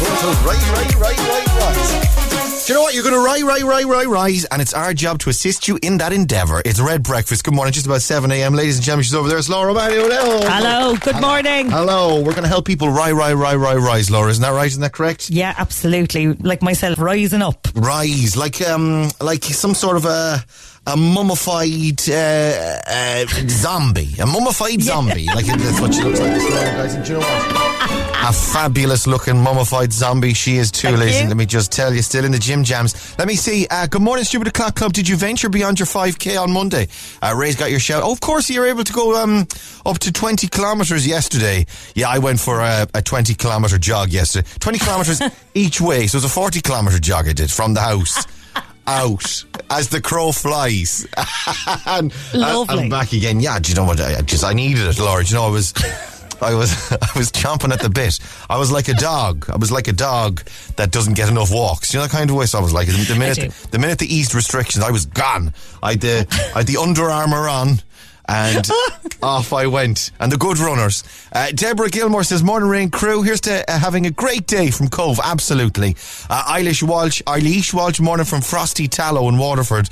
Right, right, right, right, right. Do you know what? You're going to rise, rise, rise, rise, rise, and it's our job to assist you in that endeavour. It's Red Breakfast. Good morning, just about 7 a.m. Ladies and gentlemen, she's over there. It's Laura O'Mahony. Hello. Hello, good morning. Hello. We're going to help people rise, rise, rise, rise, rise, Laura. Isn't that right? Isn't that correct? Yeah, absolutely. Like myself, rising up. Rise, like um, like some sort of a a mummified uh, uh, zombie, a mummified zombie. Like that's what she looks like. Guys. And do you know what? A fabulous looking mummified zombie she is too, ladies. you. Let me just tell you, still in the gym jams. Let me see. Uh, good morning, Stupid O'Clock Club. Did you venture beyond your 5k on Monday? Uh, Ray's got your shout. Oh, of course, you were able to go um, up to 20 kilometres yesterday. Yeah, I went for a, a 20 kilometre jog yesterday. 20 kilometres each way. So it was a 40 kilometre jog I did from the house. Out as the crow flies, and, Lovely. and back again. Yeah, do you know what? I just I needed it, Lord. You know, I was, I was, I was chomping at the bit. I was like a dog. I was like a dog that doesn't get enough walks. You know the kind of way. So I was like, the do. minute, the minute the eased restrictions, I was gone. I had the, I had the Under Armour on. And off I went. And the good runners. Uh, Deborah Gilmore says, Morning Rain crew. Here's to uh, having a great day from Cobh. Absolutely. Uh, Eilish Walsh, Eilish Walsh, morning from Frosty Tallow in Waterford.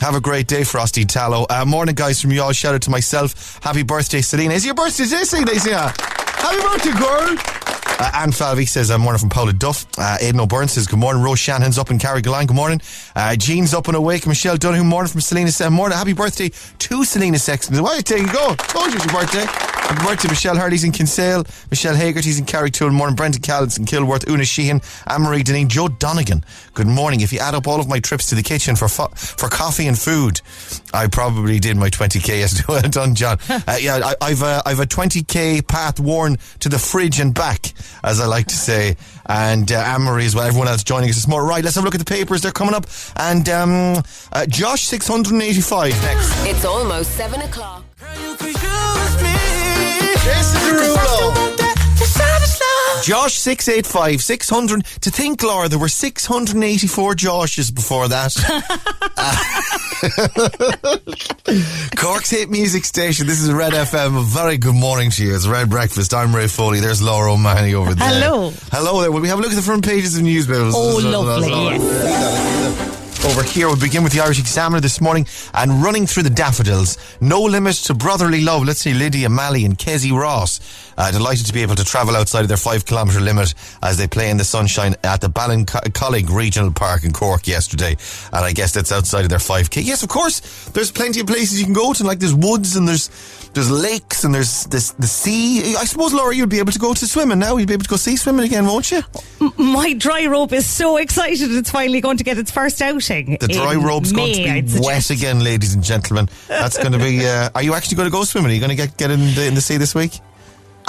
Have a great day, Frosty Tallow. Uh, morning, guys, from you all. Shout out to myself. Happy birthday, Selena. Is your birthday today, Selena? Happy birthday, girl. Uh, Anne Falvey says, uh, morning from Paula Duff. Uh, Aidan O'Byrne says, good morning. Rose Shanahan's up in Carrigaline. Good morning. Uh, Jean's up and awake. Michelle Donoghue, morning from Selena Sexton. Morning. Happy birthday to Selena Sexton. Why there you go. Told you it was your birthday. Happy birthday, Michelle Hardy's in Kinsale. Michelle Hagerty's in Carrick Carrigtwohill. Morning. Brendan Callens in Kilworth. Una Sheehan. Anne-Marie Deneen. Joe Donegan. Good morning. If you add up all of my trips to the kitchen for fo- for coffee and food, I probably did my 20k yesterday. Well done, John. Uh, yeah, I, I've a, I've a 20k path worn to the fridge and back, as I like to say. And uh, Anne-Marie as well. Everyone else joining us this morning. Right, let's have a look at the papers. They're coming up. And um, uh, Jawsh 685 next. It's almost 7 o'clock. This is Derulo. Jawsh 685, 600. To think, Laura, there were 684 Joshes before that. Uh, Cork's hit music station. This is Red FM. A very good morning to you. It's Red Breakfast. I'm Ray Foley. There's Laura O'Mahony over there. Hello. Hello there. Will we have a look at the front pages of newspapers? Oh, lovely, Over here, we'll begin with the Irish Examiner this morning and running through the daffodils. No limit to brotherly love. Let's see Lydia Malley and Kezzy Ross. Uh, delighted to be able to travel outside of their five kilometre limit as they play in the sunshine at the Ballincollig Regional Park in Cork yesterday. And I guess that's outside of their 5k. Yes, of course, there's plenty of places you can go to. Like there's woods and there's there's lakes and there's this, the sea. I suppose, Laura, you'd be able to go to swimming now. You'd be able to go sea swimming again, won't you? My dry robe is so excited it's finally going to get its first outing. The dry robe's going to be wet again, ladies and gentlemen. That's going to be. Uh, are you actually going to go swimming? Are you going to get get in the, in the sea this week?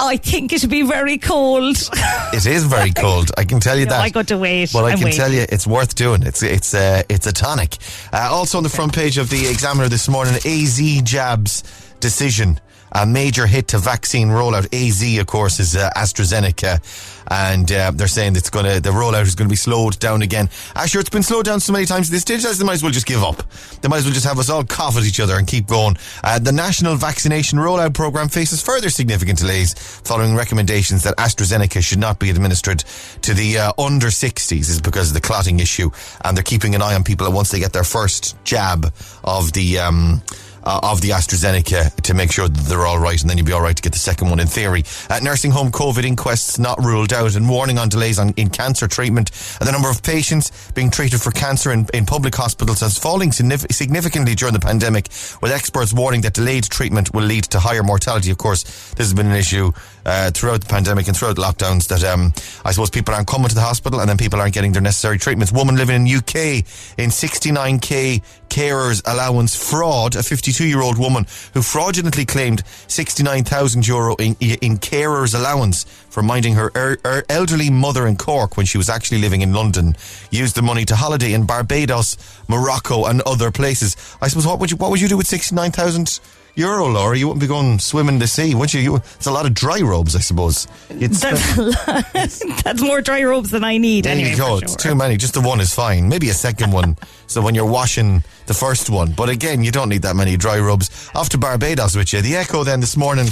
I think it'll be very cold. It is very cold. I can tell you No, that. I got to wait Well, I and can wait. tell you, it's worth doing. It's it's uh, it's a tonic. Uh, also on the front page of the Examiner this morning, AZ jabs decision. A major hit to vaccine rollout. AZ, of course, is uh, AstraZeneca, and uh, they're saying it's going to the rollout is going to be slowed down again. Uh, sure, it's been slowed down so many times at this stage, they might as well just give up. They might as well just have us all cough at each other and keep going. Uh, the national vaccination rollout program faces further significant delays following recommendations that AstraZeneca should not be administered to the uh, under 60s is because of the clotting issue, and they're keeping an eye on people once they get their first jab of the. Um, uh, of the AstraZeneca to make sure that they're all right, and then you'll be all right to get the second one in theory. Uh, nursing home COVID inquests not ruled out, and warning on delays on, in cancer treatment. And the number of patients being treated for cancer in, in public hospitals has fallen signif- significantly during the pandemic, with experts warning that delayed treatment will lead to higher mortality. Of course, this has been an issue uh, throughout the pandemic and throughout lockdowns that um, I suppose people aren't coming to the hospital and then people aren't getting their necessary treatments. Woman living in UK in 69k carers allowance fraud, a 52 year old woman who fraudulently claimed 69,000 euro in, in carers allowance for minding her, er, her elderly mother in Cork when she was actually living in London, used the money to holiday in Barbados, Morocco and other places. I suppose what would you, what would you do with 69,000 euro, Laura, you wouldn't be going swimming in the sea, would you? you it's a lot of dry robes, I suppose. You'd That's, lot- that's more dry robes than I need. there anyway, you go. for It's sure. too many. Just the one is fine. Maybe a second one. so when you're washing the first one. But again, you don't need that many dry robes. Off to Barbados with you. The Echo then this morning,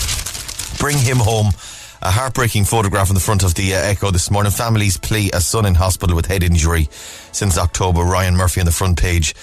bring him home. A heartbreaking photograph on the front of the uh, Echo this morning. Families plea a son in hospital with head injury since October. Ryan Murphy on the front page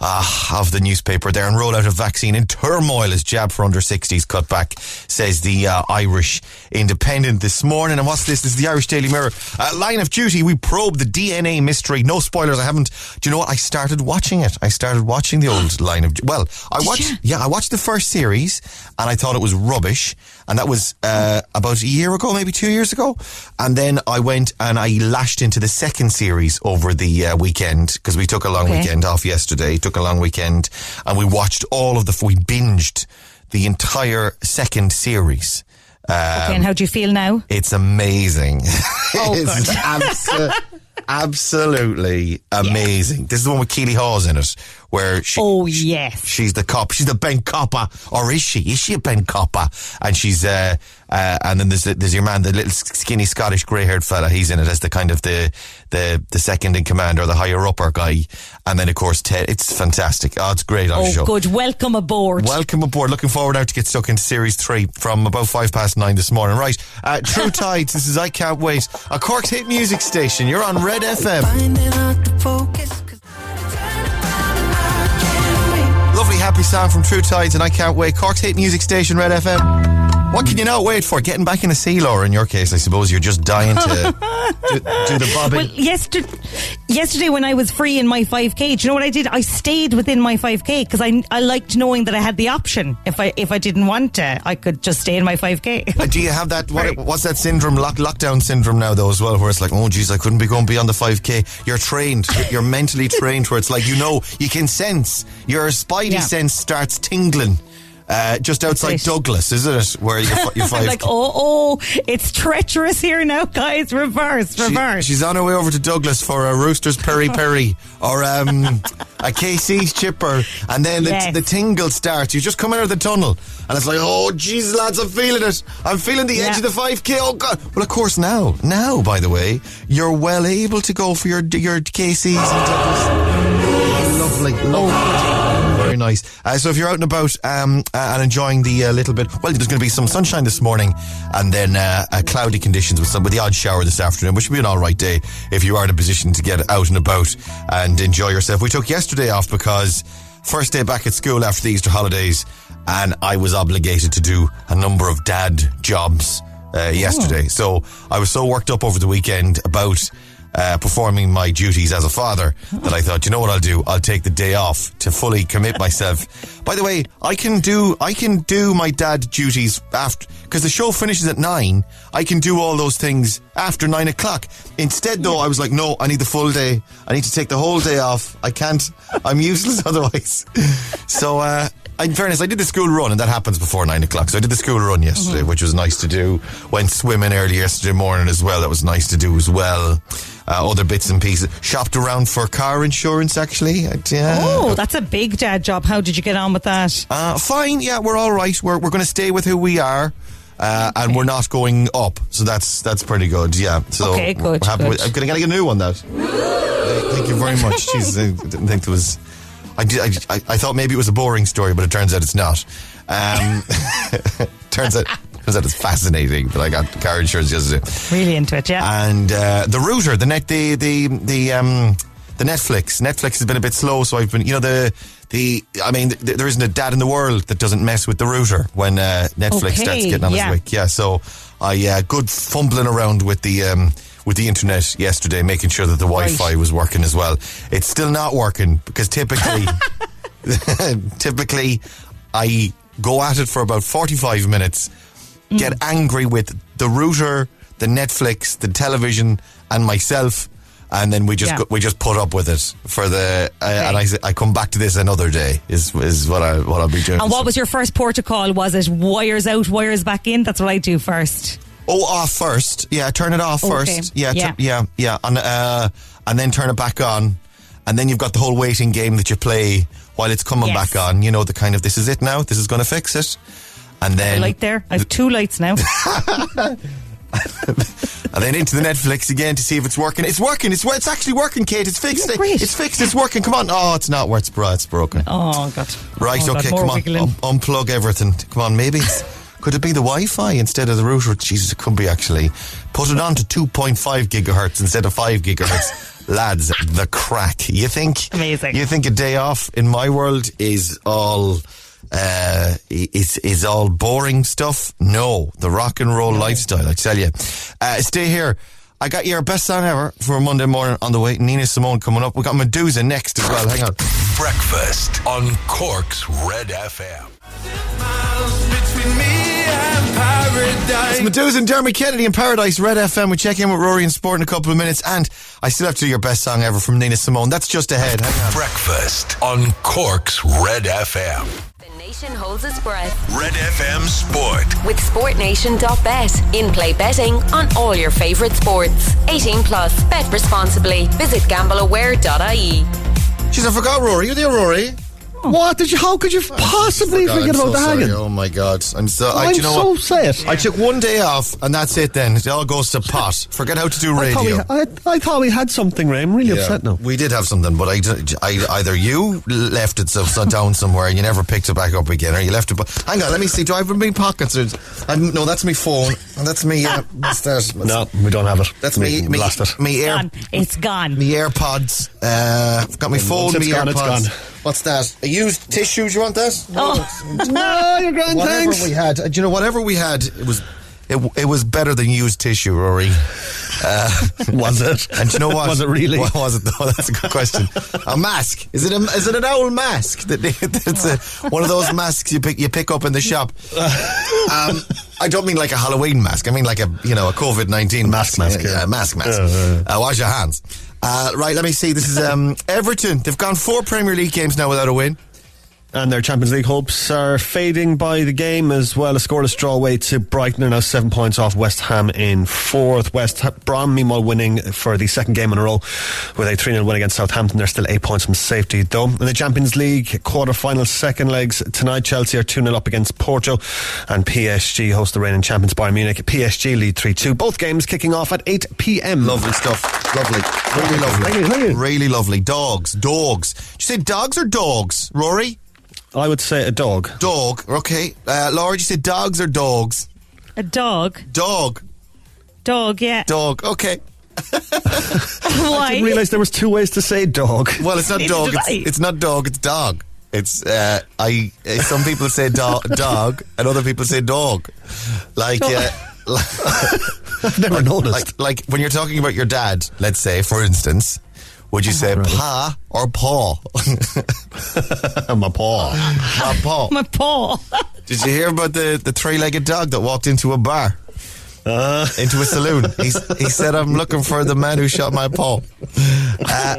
ah, of the newspaper there. And rollout of vaccine in turmoil as jab for under 60s cut back, says the uh, Irish Independent this morning. And what's this? This is the Irish Daily Mirror. Uh, line of duty. We probe the DNA mystery. No spoilers. I haven't. Do you know what? I started watching it. I started watching the old line of. Well, I watched. you? Yeah, I watched the first series and I thought it was rubbish. And that was uh, about a year ago, maybe two years ago. And then I went and I lashed into the second series over the uh, weekend because we took a long Okay. weekend off yesterday. Took a long weekend and we watched all of the. We binged the entire second series. Okay, and how do you feel now? It's amazing. Oh, it's abso- absolutely amazing. This is the one with Keely Hawes in it, where she, Oh, yes. she's the cop. She's the Ben Copper, or is she? Is she a Ben Copper? And she's uh, uh and then there's there's your man, the little skinny Scottish grey-haired fella. He's in it as the kind of the the the second in command or the higher upper guy. And then of course Ted. It's fantastic. Oh, it's great on the Oh, show. good. Welcome aboard. Welcome aboard. Looking forward now to get stuck into series three from about five past nine this morning. Right. Uh, True Tides. This is I Can't Wait. A Cork's hit music station. You're on Red FM. Happy song from True Tides and I Can't Wait. Cork's hit music station, Red FM. What can you not wait for? Getting back in a sea, Laura, in your case, I suppose you're just dying to do, do the bobbing. Well, yesterday, yesterday when I was free in my 5k, do you know what I did? I stayed within my 5k because I, I liked knowing that I had the option. If I if I didn't want to, I could just stay in my 5k. Uh, do you have that? What, what's that syndrome? Lock, lockdown syndrome now, though, as well, where it's like, oh, geez, I couldn't be going beyond the five k. You're trained. You're- You're mentally trained, where it's like, you know, you can sense your spidey Yeah. sense starts tingling. Uh, just outside right. Douglas, isn't it? Where you're I'm five. like, oh, oh, it's treacherous here now, guys. Reverse, She- reverse. she's on her way over to Douglas for a Roosters Peri Peri or um, a KC's chipper, and then the, Yes. the tingle starts. You just come out of the tunnel, and it's like, oh, Jesus, lads, I'm feeling it. I'm feeling the edge of the 5K. Oh, God. Well, of course, now, now, by the way, you're well able to go for your your KC's and Douglas. Lovely, lovely. Very nice. Uh, so if you're out and about um, uh, and enjoying the uh, little bit, well, there's going to be some sunshine this morning, and then uh, uh, cloudy conditions with some with the odd shower this afternoon, which will be an all right day if you are in a position to get out and about and enjoy yourself. We took yesterday off because first day back at school after the Easter holidays, and I was obligated to do a number of dad jobs uh, yesterday. So I was so worked up over the weekend about uh, performing my duties as a father that I thought, you know what I'll do? I'll take the day off to fully commit myself. By the way, I can do I can do my dad duties after because the show finishes at nine. I can do all those things after nine o'clock. Instead, though, I was like, no, I need the full day. I need to take the whole day off. I can't. I'm useless otherwise. So. uh in fairness, I did the school run, and that happens before nine o'clock. So I did the school run yesterday, which was nice to do. Went swimming early yesterday morning as well. That was nice to do as well. Uh, other bits and pieces. Shopped around for car insurance, actually. Uh, Yeah. oh, that's a big dad job. How did you get on with that? Uh, fine. Yeah, we're all right. We're we're going to stay with who we are. Uh, and we're not going up, so that's that's pretty good. Yeah. So Okay, good, happy good. with- I'm going to get a new one. That. Thank you very much. Jeez, I didn't think there was. I, did, I, I, I thought maybe it was a boring story, but it turns out it's not. Um, turns out turns out it's fascinating But I got car insurance yesterday. Really into it, yeah. And uh, the router, the net, the the the um the Netflix. Netflix has been a bit slow, so I've been, you know, the the. I mean, th- there isn't a dad in the world that doesn't mess with the router when uh, Netflix Okay, starts getting on yeah. his wick. Yeah, so I uh, good fumbling around with the. Um, with the internet yesterday, making sure that the Wi-Fi was working as well. It's still not working because typically, typically, I go at it for about forty-five minutes, get angry with the router, the Netflix, the television, and myself, and then we just Yeah. we just put up with it for the. Uh, And I I come back to this another day is is what I what I'll be doing. and what was your first protocol? Was it wires out, wires back in? That's what I do first. Oh, off first. Yeah, turn it off Okay. first. Yeah, Yeah. tur- yeah, yeah, and uh, and then turn it back on. and then you've got the whole waiting game that you play while it's coming Yes. back on. You know, the kind of this is it now. This is going to fix it. And then light there. I have two lights now. and then into the Netflix again to see if it's working. It's working. It's it's actually working, Kate. It's fixed. Great. It's fixed. It's working. Come on. Oh, it's not. Where it's. It's broken. Oh God. Right. Oh, okay. more Come on. Un- um, unplug everything. Come on. Maybe. It's, could it be the Wi-Fi instead of the router? Jesus, it could be actually. Put it on to 2.5 gigahertz instead of 5 gigahertz. Lads, the crack. You think? Amazing. You think a day off in my world is all uh, is is all boring stuff? No, the rock and roll lifestyle. I tell you. Uh, stay here. I got your best song ever for Monday morning on the way. Nina Simone coming up. We got Meduza next as well. Hang on. Breakfast on Cork's Red FM. between me and It's. Meduza and Dermot Kennedy in Paradise Red FM. We check in with Rory and Sport in a couple of minutes, and I still have to do your best song ever from Nina Simone. That's just ahead. Breakfast on Cork's Red FM. The nation holds its breath Red FM Sport. with SportNation.bet. In play betting on all your favourite sports. 18 plus. Bet responsibly. Visit gambleaware.ie. She's I forgot Rory. You there, Rory? What did you? How could you possibly God, forget I'm about so the sorry. hanging? Oh my God! I'm so. I, I'm do you know so what? sad. I took one day off, and that's it. Then it all goes to pot. Forget how to do I thought, we, radio. I, I thought we had something, Ray. I'm really Yeah, upset now. We did have something, but I, d- I- either you left it so, so down somewhere and you never picked it back up again, or you left it. But hang on, let me see. Do I have my pockets? Or, I'm, no, that's my phone. And that's me. Uh, what's that? No, we don't have it. that's we me. Me, lost it. me air, Gone. It's gone. me AirPods. Uh, I've got my phone. Once Me it's gone, AirPods. it's gone. What's that? A used tissue? Do you want that? Oh, no, you're grand, whatever thanks. we had, uh, do you know, whatever we had, it was. It, it was better than used tissue, Rory. was it? And do you know what? was it really? What was it though? That's a good question. a mask? Is it a, is it an owl mask? That it's a, one of those masks you pick you pick up in the shop. Um, I don't mean like a Halloween mask. I mean like a you know a COVID nineteen Mask mask, yeah. mask mask. Yeah, Uh, wash your hands. Uh, right, let me see. This is um, Everton. They've gone four Premier League games now without a win. And their Champions League hopes are fading by the game as well. A scoreless draw away to Brighton are now seven points off West Ham in fourth. West Brom, meanwhile, winning for the second game in a row with a 3 0 win against Southampton. They're still eight points from safety, though. In the Champions League quarter final second legs tonight, Chelsea are 2 0 up against Porto and PSG host the reigning champions Bayern Munich. PSG lead 3 2. Both games kicking off at 8 pm. Lovely stuff. Lovely. Really lovely. Thank you, thank you. Really lovely. Dogs. Dogs. Did you say dogs or dogs, Rory? I would say a dog. Dog. Okay. Uh, Laura, did you say dogs or dogs? a dog. Dog. Dog, yeah. Dog. Okay. Why? didn't realise there was two ways to say dog. Well, it's not Neither dog. did It's, I. it's not dog. It's dog. It's uh, I. uh, Some people say do- dog, and other people say dog. Like, uh, I've never noticed. like, like when you're talking about your dad. Let's say, for instance, would you say pa or paw? my paw. Pa, paw. My paw. Did you hear about the, the three legged dog that walked into a bar? Uh, Into a saloon. He's, he said, I'm looking for the man who shot my paw. Uh,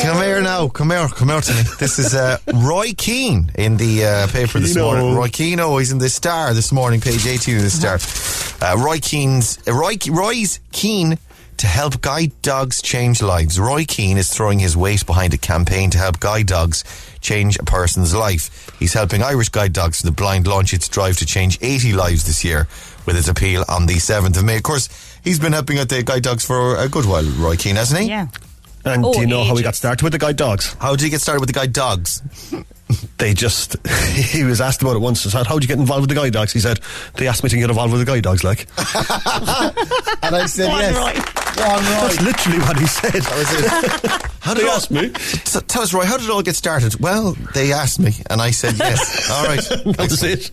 come here now. Come here. Come here to me. This is uh, Roy Keane in the uh, paper this Keano. morning. Roy Keane, oh, he's in the Star this morning, page 18 of the Star. Uh, Roy Keane's, Roy, Roy's keen to help guide dogs change lives. Roy Keane is throwing his weight behind a campaign to help guide dogs change a person's life. He's helping Irish guide dogs for the blind launch its drive to change 80 lives this year with its appeal on the 7th of May. Of course, he's been helping out the guide dogs for a good while, Roy Keane, hasn't he? Yeah. And Oh, do you know how he got started with the guide dogs? How did he get started with the guide dogs? They just, he was asked about it once. I said, How'd you get involved with the guide dogs? He said, They asked me to get involved with the guide dogs, like. And I said, Go on, yes. Roy. Go on, Roy. That's literally what he said. That was it. How did They it all- asked me. So tell us, Roy, how did it all get started? Well, they asked me, and I said yes. all right. That was it.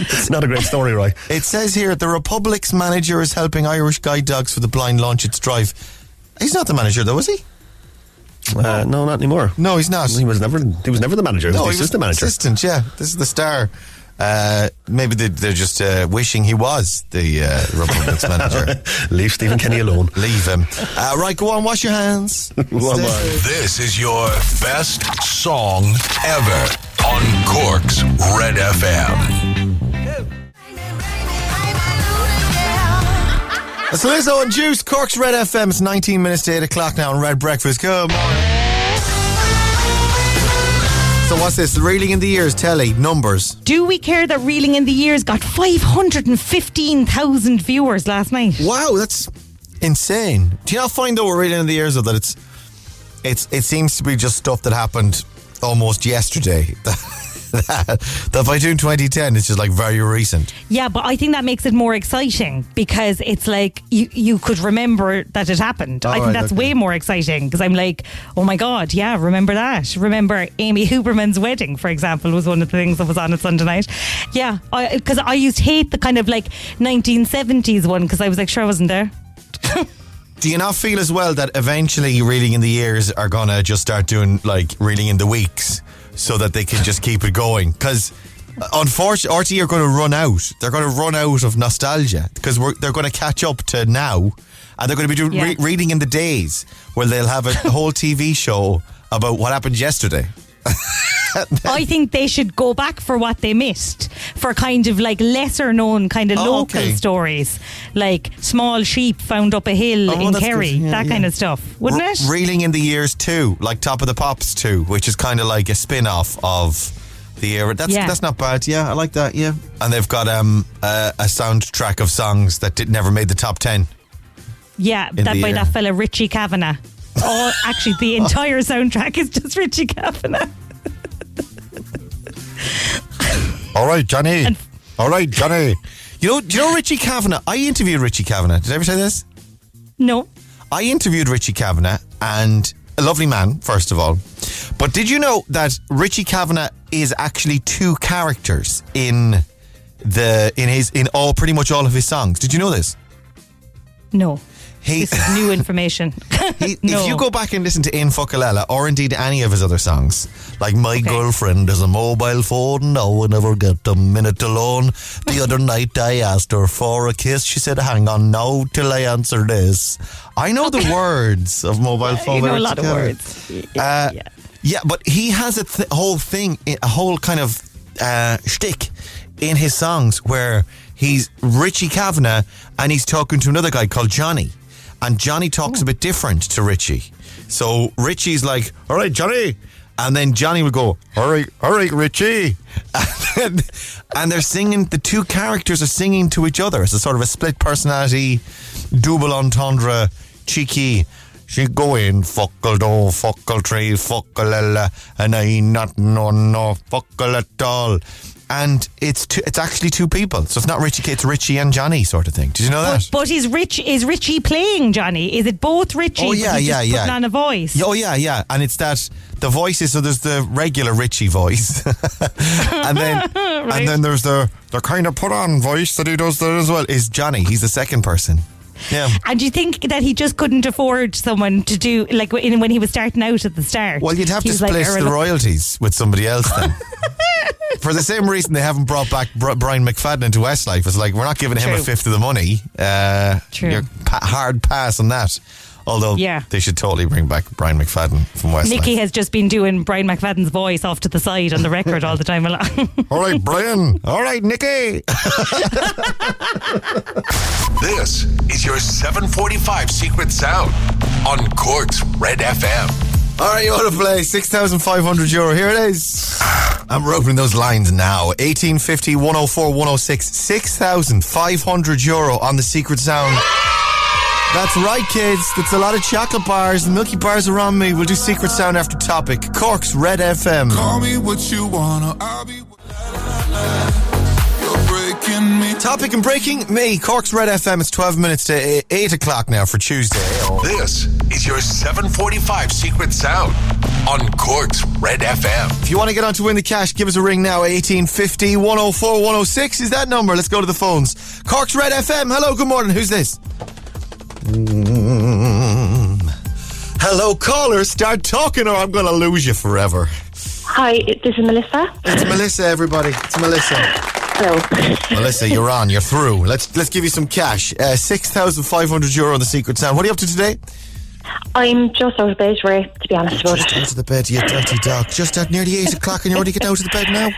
It's not a great story, Roy. It says here the Republic's manager is helping Irish guide dogs for the blind launch its drive. He's not the manager, though, is he? Uh, no, not anymore. No, he's not. He was never. He was never the manager. He was no, the he was assistant manager. Assistant, yeah. This is the star. Uh, maybe they, they're just uh, wishing he was the uh, Republic's manager. Leave Stephen Kenny alone. Leave him. Uh, right, go on, wash your hands. Well, well. This is your best song ever on Cork's Red FM. It's Lizzo and Juice, Cork's Red FM. It's 19 minutes to 8 o'clock now on Red Breakfast. Good morning. So what's this? Reeling in the years, telly, numbers. Do we care that Reeling in the Years got 515,000 viewers last night? Wow, that's insane. Do you not find though, Reeling in the years, though, that it's, it's, it seems to be just stuff that happened almost yesterday. that, that by June 2010, it's just like very recent. Yeah, but I think that makes it more exciting because it's like you, you could remember that it happened. I think right, that's okay. way more exciting because I'm like, oh my God, yeah, remember that. Remember Amy Huberman's wedding, for example, was one of the things that was on at Sunday night. Yeah, because I, used to hate the kind of like 1970s one because I was like, sure, I wasn't there. Do you not feel as well that eventually reeling in the years are gonna just start doing like reeling in the weeks so that they can just keep it going? Because uh, unfortunately, RT are going to run out. They're going to run out of nostalgia because they're going to catch up to now, and they're going to be doing Yeah. re- reading in the days where they'll have a whole TV show about what happened yesterday. I think they should go back for what they missed for kind of like lesser known kind of Oh, local okay. stories like small sheep found up a hill Oh, in that's Kerry, good. Yeah, that yeah. kind of stuff, wouldn't Re- it? Reeling in the years too, like Top of the Pops too, which is kind of like a spin off of the era. That's Yeah. that's not bad. Yeah, I like that. Yeah, and they've got um a, a soundtrack of songs that did, never made the top ten. Yeah, that the by that fella Richie Kavanagh. Oh, actually, the oh. entire soundtrack is just Richie Kavanagh. All right, Johnny. And- All right, Johnny. You know, do you know Richie Kavanagh? I interviewed Richie Kavanagh. Did I ever say this? No, I interviewed Richie Kavanagh and a lovely man, first of all. But did you know that Richie Kavanagh is actually two characters in the in his in all pretty much all of his songs? Did you know this? no, He, this is new information. he no. if you go back and listen to Aon Focal Eile or indeed any of his other songs, like My Girlfriend is a mobile phone, no I never get a minute alone. The other night I asked her for a kiss. She said, Hang on now till I answer this. I know the words of mobile phone. you know a lot of words. Uh, yeah. Yeah, but he has a th- whole thing, a whole kind of uh, shtick in his songs where he's Richie Kavanagh and he's talking to another guy called Johnny. And Johnny talks a hmm. bit different to Richie. So Richie's like, all right, Johnny. And then Johnny would go, all right, all right, Richie. And, then- and they're singing, the two characters are singing to each other. It's a sort of a split personality, double entendre, cheeky. She go in, fuckle do, fuckle tree, fuckle and I not no no fuckle at all. And it's two, it's actually two people, so it's not Richie, it's Richie and Johnny sort of thing. Did you know that? But, but is Rich is Richie playing Johnny? Is it both Richie? Oh, yeah, yeah, yeah. Putting on a voice. Oh yeah, yeah, and it's that the voices. So there's the regular Richie voice, and then and then there's the the kind of put on voice that he does there as well. Is Johnny? He's the second person. Yeah. And do you think that he just couldn't afford someone to do like when when he was starting out at the start? Well, you'd have to was like, split the royalties with somebody else then. For the same reason they haven't brought back Brian McFadden into Westlife. It's like, we're not giving him a fifth of the money. Uh, True. You're pa- hard pass on that. Although Yeah. they should totally bring back Brian McFadden from Westlife. Nicky has just been doing Brian McFadden's voice off to the side on the record all the time along. All right, Brian. All right, Nicky. This is your 745 Secret Sound on Cork's Red FM. All right, you want to play 6,500 euro. Here it is. I'm opening those lines now. 1850, 104, 106, 6,500 euro on the secret sound. That's right, kids. That's a lot of chocolate bars and milky bars around me. We'll do secret sound after topic. Cork's Red FM. Call me what you wanna, I'll be. You're breaking me. Topic and breaking me. Cork's Red FM. It's 12 minutes to eh, 8 o'clock now for Tuesday. This is your 745 Secret Sound on Cork's Red FM. If you want to get on to win the cash, give us a ring now. 1850 104 106 is that number. Let's go to the phones. Cork's Red FM. Hello, good morning. Who's this? Mm. Hello, caller. Start talking or I'm going to lose you forever. Hi, this is Melissa. It's Melissa, everybody. It's Melissa. Hello. Melissa, you're on. You're through. Let's let's give you some cash. Uh, 6,500 euro on the secret sound. What are you up to today? I'm just out of bed, Ray, to be honest about Just it. out of the bed, you dirty dog. Just at nearly 8 o'clock and you're already get out of the bed now?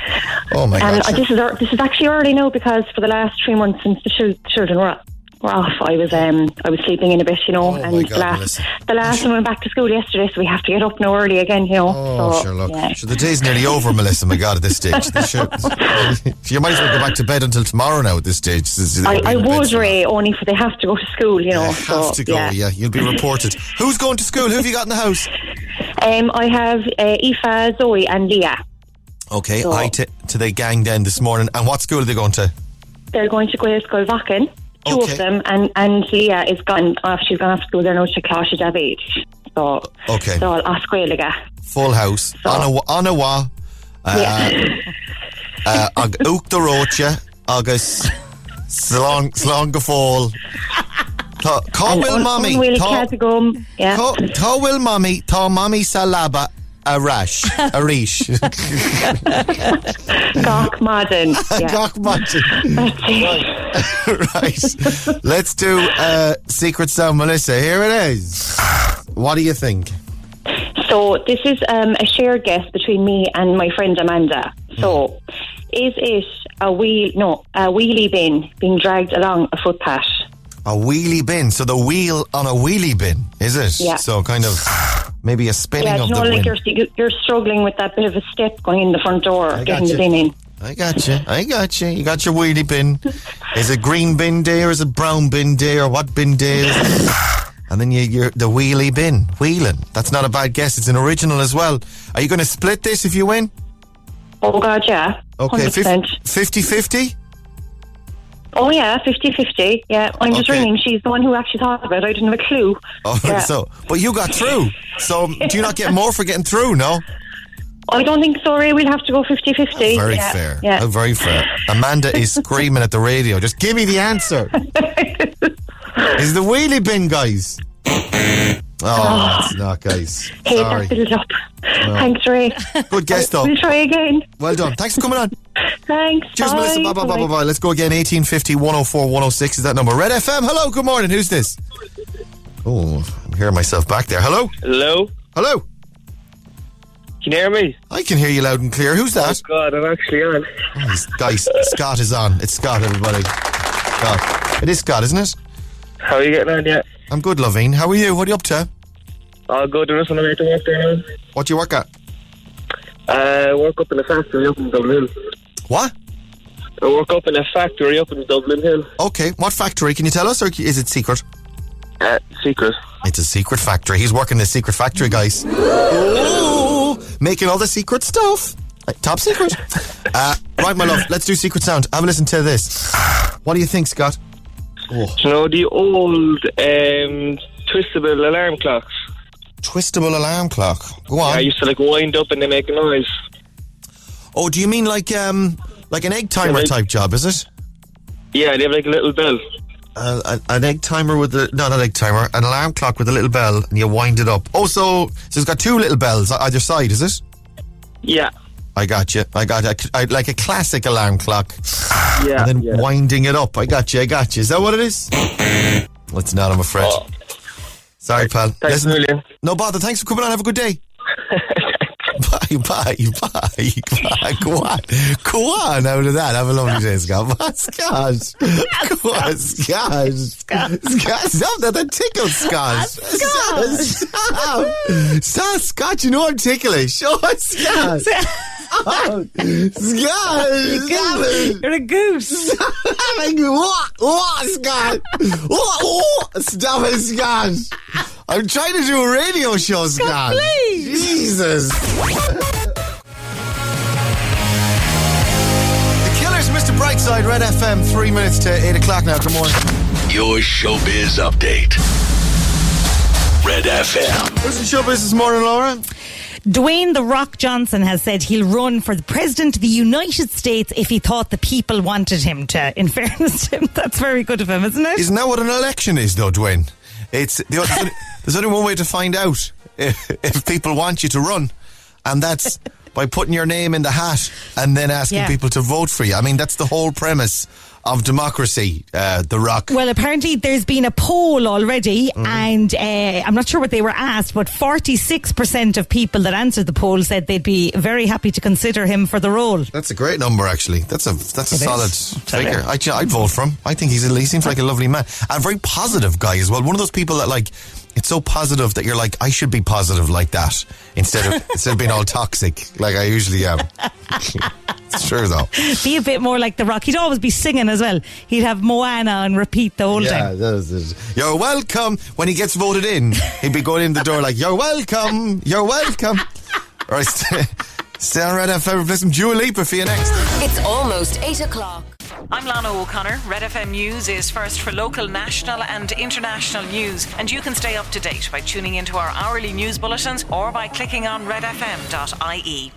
Oh, my And God. this is this is actually early now because for the last three months since the children were we're off. I was um I was sleeping in a bit, you know, Oh, and God, last Melissa. the last one went back to school yesterday, so we have to get up now early again, you know. Oh, so, sure, look. yeah. Sure, the day's nearly over, Melissa, my God, at this stage. Should- you might as well go back to bed until tomorrow now at this stage. I, I bit. Ray, only for they have to go to school, you know. Yeah, so, have to go, yeah. You'll be reported. Who's going to school? Who have you got in the house? Um, I have uh, Aoife, Zoe, and Leah. Okay, So- I t- to the gang then this morning. And what school are they going to? They're going to Gael Vacan, two Okay. of them, and, and Leah is gone off. She's gone off school there now to Cláiste David. So, Okay. so I'll ask Gaeilge. Full house. On a, on a wa. Uh, Yeah. uh, ag uk the rocha. Agus. Slong, slong gefall. Tá tá will mommy. Will Tá Catagum. Yeah. tá- tá will mommy. Tá mommy salaba. A rash. A rish. Gawk Madden. Yeah. Gach magic. Right. Let's do uh, Secret Sound, Melissa. Here it is. What do you think? So this is um, a shared guest between me and my friend Amanda. So is it a wheel? No, a wheelie bin being dragged along a footpath. A wheelie bin. So the wheel on a wheelie bin, is it? Yeah. So kind of maybe a spinning Yeah, of know, the like wheel. you're you're struggling with that bit of a step going in the front door, I getting the bin in. I got you. I got you. You got your wheelie bin. Is it green bin day or is it brown bin day or what bin day is it? And then you, you're the wheelie bin. Wheeling. That's not a bad guess. It's an original as well. Are you going to split this if you win? Oh God, yeah, Okay, hundred 50 50? Oh yeah, 50-50. Yeah, I'm just Okay. ringing. She's the one who actually thought of it. I didn't have a clue. Oh, Yeah. so, but you got through. So, do you not get more for getting through? No? I don't think so, Ray. We'll have to go 50-50. Very yeah. fair. Yeah. Oh, very fair. Amanda is screaming at the radio. Just give me the answer. is the wheelie bin, guys? Oh, ah. it's not, guys. Hey, Sorry. that built up. Thanks, Ray. Good guess, though. We'll try again. Well done. Thanks for coming on. Thanks. Cheers, bye. Melissa. Bye, bye, bye, Bye. bye, bye. Let's go again. 1850 104 106 is that number. Red FM. Hello. Good morning. Who's this? Oh, I'm hearing myself back there. Hello. Hello? Hello. Can you hear me? I can hear you loud and clear. Who's that? Oh, God, I'm actually on. Oh, guys, Scott is on. It's Scott, everybody. Scott. It is Scott, isn't it? How are you getting on yet? I'm good, Lovine. How are you? What are you up to? I'll go do this on the way to work there now. What do you work at? Uh, I work up in a factory up in Dublin Hill. What? I work up in a factory up in Dublin Hill. Okay. What factory? Can you tell us, or is it secret? Uh, secret. It's a secret factory. He's working in a secret factory, guys. Ooh, making all the secret stuff. Uh, Top secret. Uh, right, my love. Let's do secret sound. Have a listen to this. What do you think, Scott? Do you know the old um, twistable alarm clocks? Twistable alarm clock. Go on. I used to like wind up and they make a noise. oh, do you mean like um like an egg timer type job? Is it? Yeah, they have like a little bell. Uh, an- an egg timer with the not an egg timer, an alarm clock with a little bell, and you wind it up. Oh, so so it's got two little bells either side, is it? Yeah. I got you. I got you. I, like a classic alarm clock, Yeah. and then yeah. winding it up. I got you. I got you. Is that what it is? Well, it's not. I'm afraid. Oh. Sorry, pal. Thanks a million. no bother. Thanks for coming on. Have a good day. bye, bye, bye, bye. Go on. Go on out of that. Have a lovely day, Scott. What, Scott? Go on, Scott. Scott. Stop that. That tickles, Scott. Scott. Stop. Stop, Scott. You know I'm ticklish. Oh, Scott. Oh, Scott. Stop. You're a goose. Having what? What, Scott? What? what? Stop it, Scott. I'm trying to do a radio show, Scott. please. Jesus. the Killers, Mr. Brightside, Red FM, three minutes to eight o'clock now. Good morning. Your showbiz update. Red FM. What's the show business this morning, Laura? Dwayne The Rock Johnson has said he'll run for the President of the United States if he thought the people wanted him to. In fairness to him, that's very good of him, isn't it? Isn't that what an election is, though, Dwayne? It's the, there's, only, there's only one way to find out if, if people want you to run, and that's by putting your name in the hat and then asking Yeah. people to vote for you. I mean, that's the whole premise of democracy, uh, The Rock? Well, apparently there's been a poll already, Mm-hmm. and uh, I'm not sure what they were asked, but 46% of people that answered the poll said they'd be very happy to consider him for the role. That's a great number, actually. That's a that's a It solid is. figure. I, I'd vote for him. I think he's he seems like a lovely man and a very positive guy as well. One of those people that like it's so positive that you're like I should be positive like that instead of instead of being all toxic like I usually am. sure though. Be a bit more like The Rock. He'd always be singing as well. He'd have Moana on repeat the whole Yeah, time. that is- that is- you're welcome. When he gets voted in, he'd be going in the door like, "You're welcome. You're welcome." All right, stay, stay on Red FM. Play some Dua Lipa for you next. It's almost 8 o'clock. I'm Lana O'Connor. Red FM News is first for local, national, and international news, and you can stay up to date by tuning into our hourly news bulletins or by clicking on redfm.ie.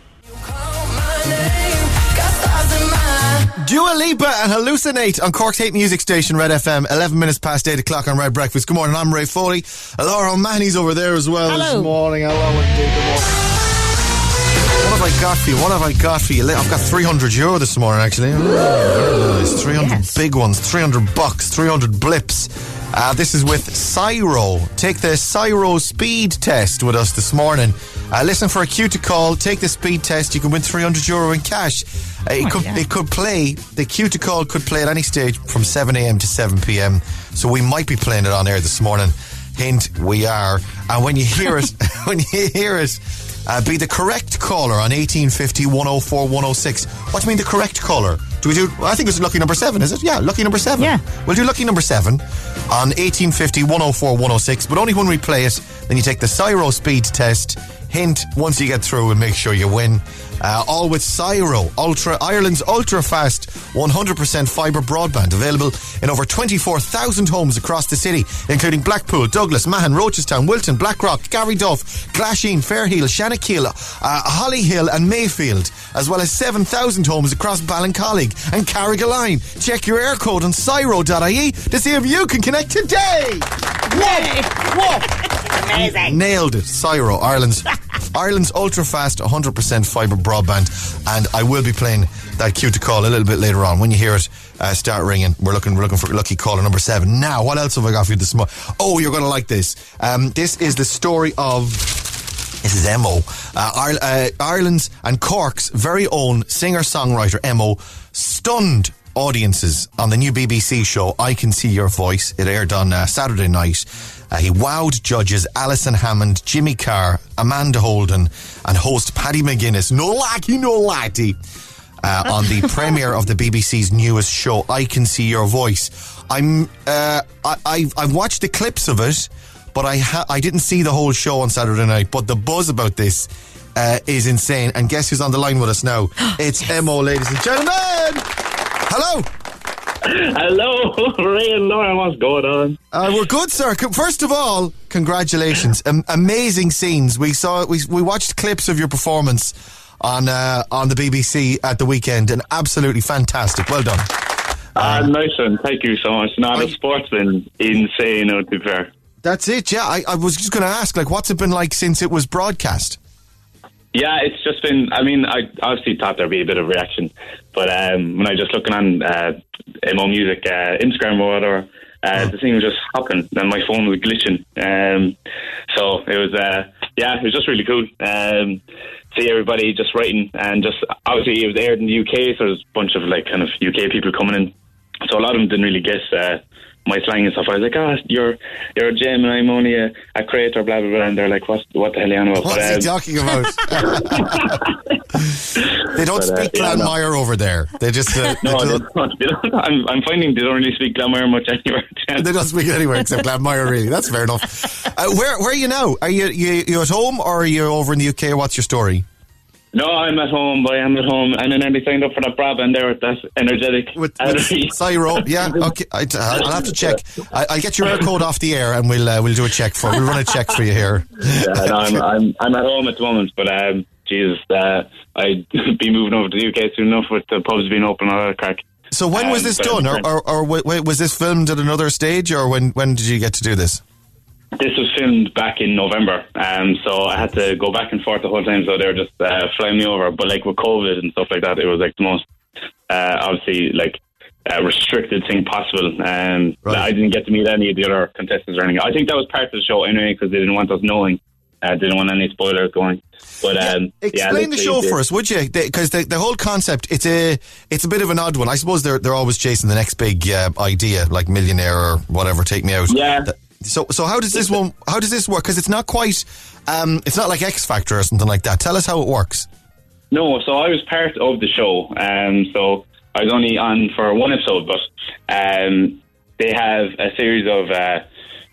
Dua Lipa and Hallucinate on Cork's Hate Music Station, Red FM, 11 minutes past 8 o'clock on Red Breakfast. Good morning, I'm Ray Foley. Laura O'Mahony's over there as well Hello. this morning. Hello, indeed. Good morning. What have I got for you? What have I got for you? I've got 300 euro this morning, actually. Very nice. 300 Yes. big ones, 300 bucks, 300 blips. Uh, this is with Siro. Take the Siro speed test with us this morning. Uh, listen for a cue to call. Take the speed test. You can win 300 euro in cash. Uh, it, Oh, could, yeah. it could play, the cue to call could play at any stage from 7am to 7pm. So we might be playing it on air this morning. Hint, we are. And when you hear it, when you hear it, uh, be the correct caller on 1850 104 106. What do you mean the correct caller? Do we do, I think it's lucky number seven, is it? Yeah, lucky number seven. Yeah. We'll do lucky number seven on 1850 104 106, but only when we play it. Then you take the Siro speed test. Hint, once you get through and make sure you win. Uh, all with Siro, Ultra, Ireland's ultra fast 100% fibre broadband, available in over 24,000 homes across the city, including Blackpool, Douglas, Mahon, Rochestown, Wilton, Blackrock, Garryduff, Glasheen, Fairhill, Shanakiel, uh, Hollyhill, and Mayfield, as well as 7,000 homes across Ballincollig and Carrigaline. Check your Eircode on Siro.ie to see if you can connect today. Whoa! Whoa! Amazing. Nailed it. Siro, Ireland's Ireland's ultra fast 100% fibre broadband. And I will be playing that cue to call a little bit later on. When you hear it uh, start ringing, we're looking we're looking for lucky caller number seven. Now, what else have I got for you this month? Oh, you're going to like this. Um, this is the story of. This is Emmo. Uh, Ire- uh, Ireland's and Cork's very own singer songwriter Emmo stunned audiences on the new BBC show I Can See Your Voice. It aired on uh, Saturday night. Uh, he wowed judges Alison Hammond, Jimmy Carr, Amanda Holden, and host Paddy McGuinness. No lackey, no laddie. Uh, on the premiere of the BBC's newest show, I Can See Your Voice. I'm, uh, I, I've, I've watched the clips of it, but I ha- I didn't see the whole show on Saturday night. But the buzz about this uh, is insane. And guess who's on the line with us now? It's Mo, ladies and gentlemen. Hello. Hello, Ray and Laura, what's going on? Uh, we're good, sir. First of all, congratulations! Am- amazing scenes. We saw we we watched clips of your performance on uh, on the BBC at the weekend, and absolutely fantastic. Well done. Ah, nice one. Thank you so much. Not the sport's been insane, to be fair. That's it. Yeah, I, I was just going to ask, like, what's it been like since it was broadcast? Yeah, it's just been. I mean, I obviously thought there'd be a bit of reaction, but um, when I was just looking on uh, MO Music uh, Instagram or whatever, uh, the thing was just hopping, and my phone was glitching. Um, so it was, uh, yeah, it was just really cool. Um, see everybody just writing, and just obviously it was aired in the UK, so there's a bunch of like kind of UK people coming in. So a lot of them didn't really guess uh, my slang and stuff. I was like, "Ah, you're you're a gem, and I'm only a, a creator, blah blah blah." And they're like, "What what the hell are you on about?" What's But, he um, talking about? they don't But, uh, speak yeah, no. Over there. They just uh, No, they, don't, they don't, I'm, I'm finding they don't really speak Glanmire much anywhere. they don't speak anywhere except Glanmire. Really, that's fair enough. Uh, where where are you now? Are you, you you at home or are you over in the UK? What's your story? No, I'm at home, but I'm at home. And then I signed up for that Brabant there with that energetic. With, with. Siro, yeah, okay. I, I'll have to check. I, I'll get your Eircode off the air, and we'll uh, we'll do a check for. We'll run a check for you here. yeah, no, I'm, I'm, I'm at home at the moment, but um, Jesus, uh, I'd be moving over to the UK soon enough with the pubs being open and all that crack. So when was Um, this done, or, or, or wa- wa- was this filmed at another stage, or when when did you get to do this? This was filmed back in November, um, so I had to go back and forth the whole time. So they were just uh, flying me over. But like with COVID and stuff like that, it was like the most uh, obviously like uh, restricted thing possible. Um, I didn't get to meet any of the other contestants or anything. I think that was part of the show anyway because they didn't want us knowing. Uh, didn't want any spoilers going. But um, yeah, Explain the show for us, would you? Because the, the whole concept, it's a it's a bit of an odd one. I suppose they're they're always chasing the next big uh, idea, like millionaire or whatever. Take me out. Yeah. So so how does this one? How does this work? Because it's not quite. Um, it's not like X Factor or something like that. Tell us how it works. No, so I was part of the show. Um, so I was only on for one episode, but um, they have a series of uh,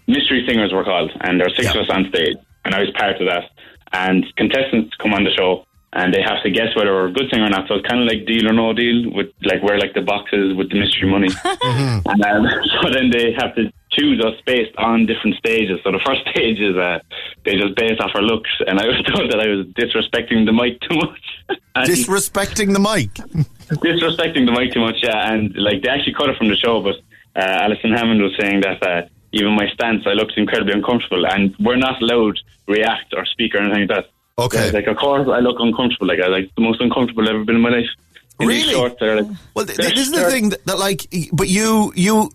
mystery singers, we're called, and there are six of us on stage, and I was part of that. And contestants come on the show, and they have to guess whether we're a good singer or not. So it's kind of like Deal or No Deal, with like where like the boxes with the mystery money. and um, so then they have to choose us based on different stages. So the first stage is uh, they just based off our looks, and I was told that I was disrespecting the mic too much. Disrespecting the mic. disrespecting the mic too much, yeah. And like they actually cut it from the show, but uh, Alison Hammond was saying that uh, even my stance, I looked incredibly uncomfortable, and we're not allowed to react or speak or anything like that. Okay. Like, of course, I look uncomfortable. Like I like the most uncomfortable I've ever been in my life. Really? like, Well, th- is the thing that, that, like, but you, you,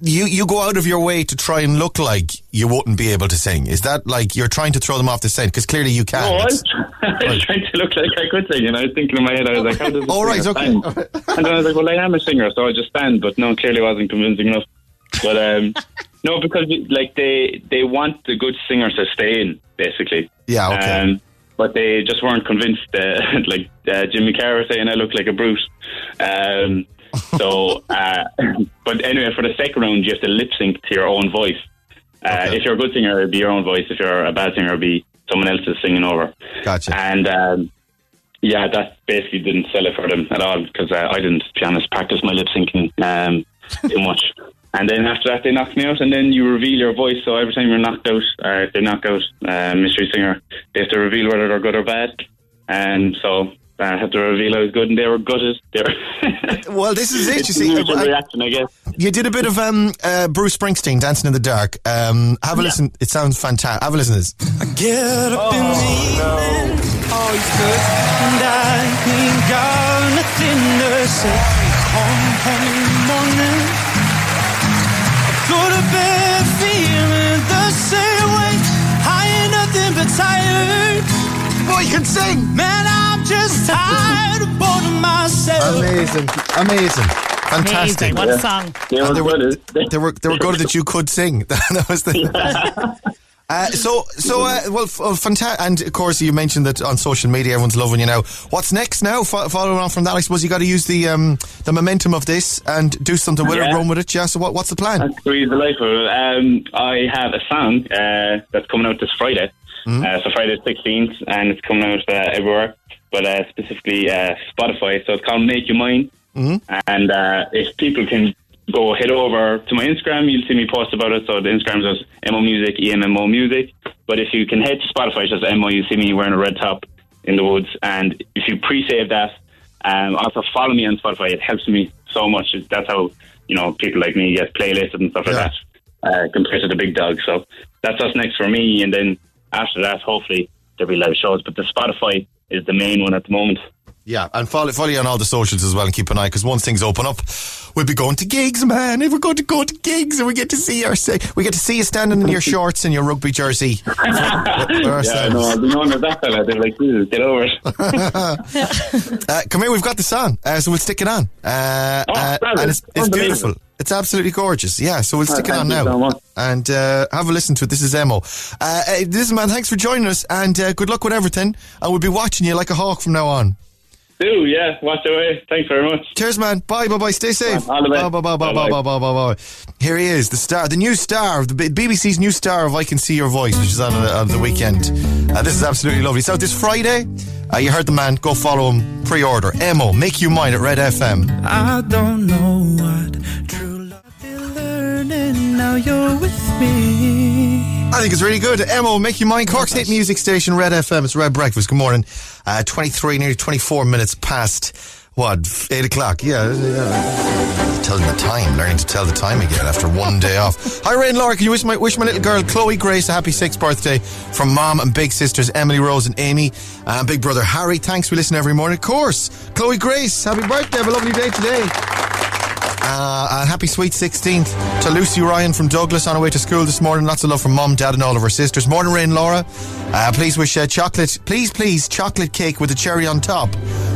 you, you go out of your way to try and look like you wouldn't be able to sing. Is that like you're trying to throw them off the scent? Because clearly you can. No, I was, I was trying to look like I could sing, and I was thinking in my head, I was like, how does this All right, okay. stand? And then I was like, well, I am a singer, so I just stand, but no, clearly wasn't convincing enough. But um, no, because like they they want the good singer to stay in, basically. Yeah, okay. Um, but they just weren't convinced. Uh, like uh, Jimmy Carr was saying, I look like a brute. Um, so, uh, but anyway, for the second round, you have to lip sync to your own voice. Uh, If you're a good singer, it'd be your own voice. If you're a bad singer, it'd be someone else's singing over. Gotcha. And um, yeah, that basically didn't sell it for them at all because uh, I didn't, to be honest, practice my lip syncing um, too much. And then after that, they knock me out, and then you reveal your voice. So every time you're knocked out, uh, if they knock out uh, mystery singer, they have to reveal whether they're good or bad. And so I had to reveal I was good, and they were gutted. They were Well, this is it. You It's see, a I- reaction, I guess. you did a bit of um, uh, Bruce Springsteen, "Dancing in the Dark." Um, have a listen. It sounds fantastic. Have a listen to this. Get up in the evening, oh, he's good, and I ain't got nothing to say. Come home in the morning, I go to bed feeling the same way. I ain't nothing but tired. Boy, you can sing. Man, I'm just tired of boring myself. Amazing, amazing, fantastic. Amazing. What a song. They were And they were gutted. they were they were good that you could sing. that was the. Uh, so, so, uh, well, f- fantastic. And of course, you mentioned that on social media, everyone's loving you now. What's next now? Fo- following on from that, I suppose you got to use the um, the momentum of this and do something with it, Yeah. run with it. Yeah. So, what, what's the plan? That's the life of it. Um, I have a song uh, that's coming out this Friday. Uh, so Friday the 16th, and it's coming out uh, everywhere, but uh, specifically uh, Spotify. So it's called Make You Mine. And uh, if people can go head over to my Instagram, you'll see me post about it. So the Instagram is MO Music, EMMO Music. But if you can head to Spotify, it's just MO, you'll see me wearing a red top in the woods. And if you pre-save that, um, also follow me on Spotify. It helps me so much. That's how, you know, people like me get playlists and stuff like Yeah. that uh, compared to the big dogs. So that's what's next for me. And then after that, hopefully there'll be live shows. But the Spotify is the main one at the moment. Yeah, and follow, follow you on all the socials as well, and keep an eye because once things open up, we'll be going to gigs, man. If we're going to go to gigs, and we get to see our, we get to see you standing in your shorts and your rugby jersey. for- for Yeah, no, I'll be known as that fella. They're like, get over it. Uh, come here, we've got the song, uh, so we'll stick it on. Uh, Oh, uh, and it's, it's beautiful. It's absolutely gorgeous. Yeah, so we'll stick it on now and uh, have a listen to it. This is Emmo. Uh, uh, listen, man, thanks for joining us, and uh, good luck with everything. And we'll be watching you like a hawk from now on. Do, yeah, watch away. Thanks very much. Cheers, man. Bye, bye, bye. Stay safe. All the best. Bye, bye, bye, bye, bye, Bye-bye. bye, bye, bye, bye. Here he is, the star, the new star of the BBC's new star of I Can See Your Voice, which is on, uh, on the weekend. Uh, this is absolutely lovely. So this Friday, uh, you heard the man. Go follow him. Pre-order. Emmo, make you mine at Red FM. I don't know what true love is learning. Now you're with me. I think it's really good. Emmo, make you mine. Cork's hit music station, Red FM. It's Red Breakfast. Good morning. Uh, 23, nearly 24 minutes past, what, 8 o'clock? Yeah. yeah. Telling the time, learning to tell the time again after one day off. Hi, Ray and Laura. Can you wish my, wish my little girl, Chloe Grace, a happy sixth birthday from mom and big sisters, Emily Rose and Amy, and big brother Harry. Thanks for listening every morning. Of course, Chloe Grace, happy birthday. Have a lovely day today. Uh, happy sweet 16th to Lucy Ryan from Douglas on her way to school this morning. Lots of love from mum, dad, and all of her sisters. Morning, Rain, Laura. Uh, please wish uh, chocolate, please, please, chocolate cake with a cherry on top.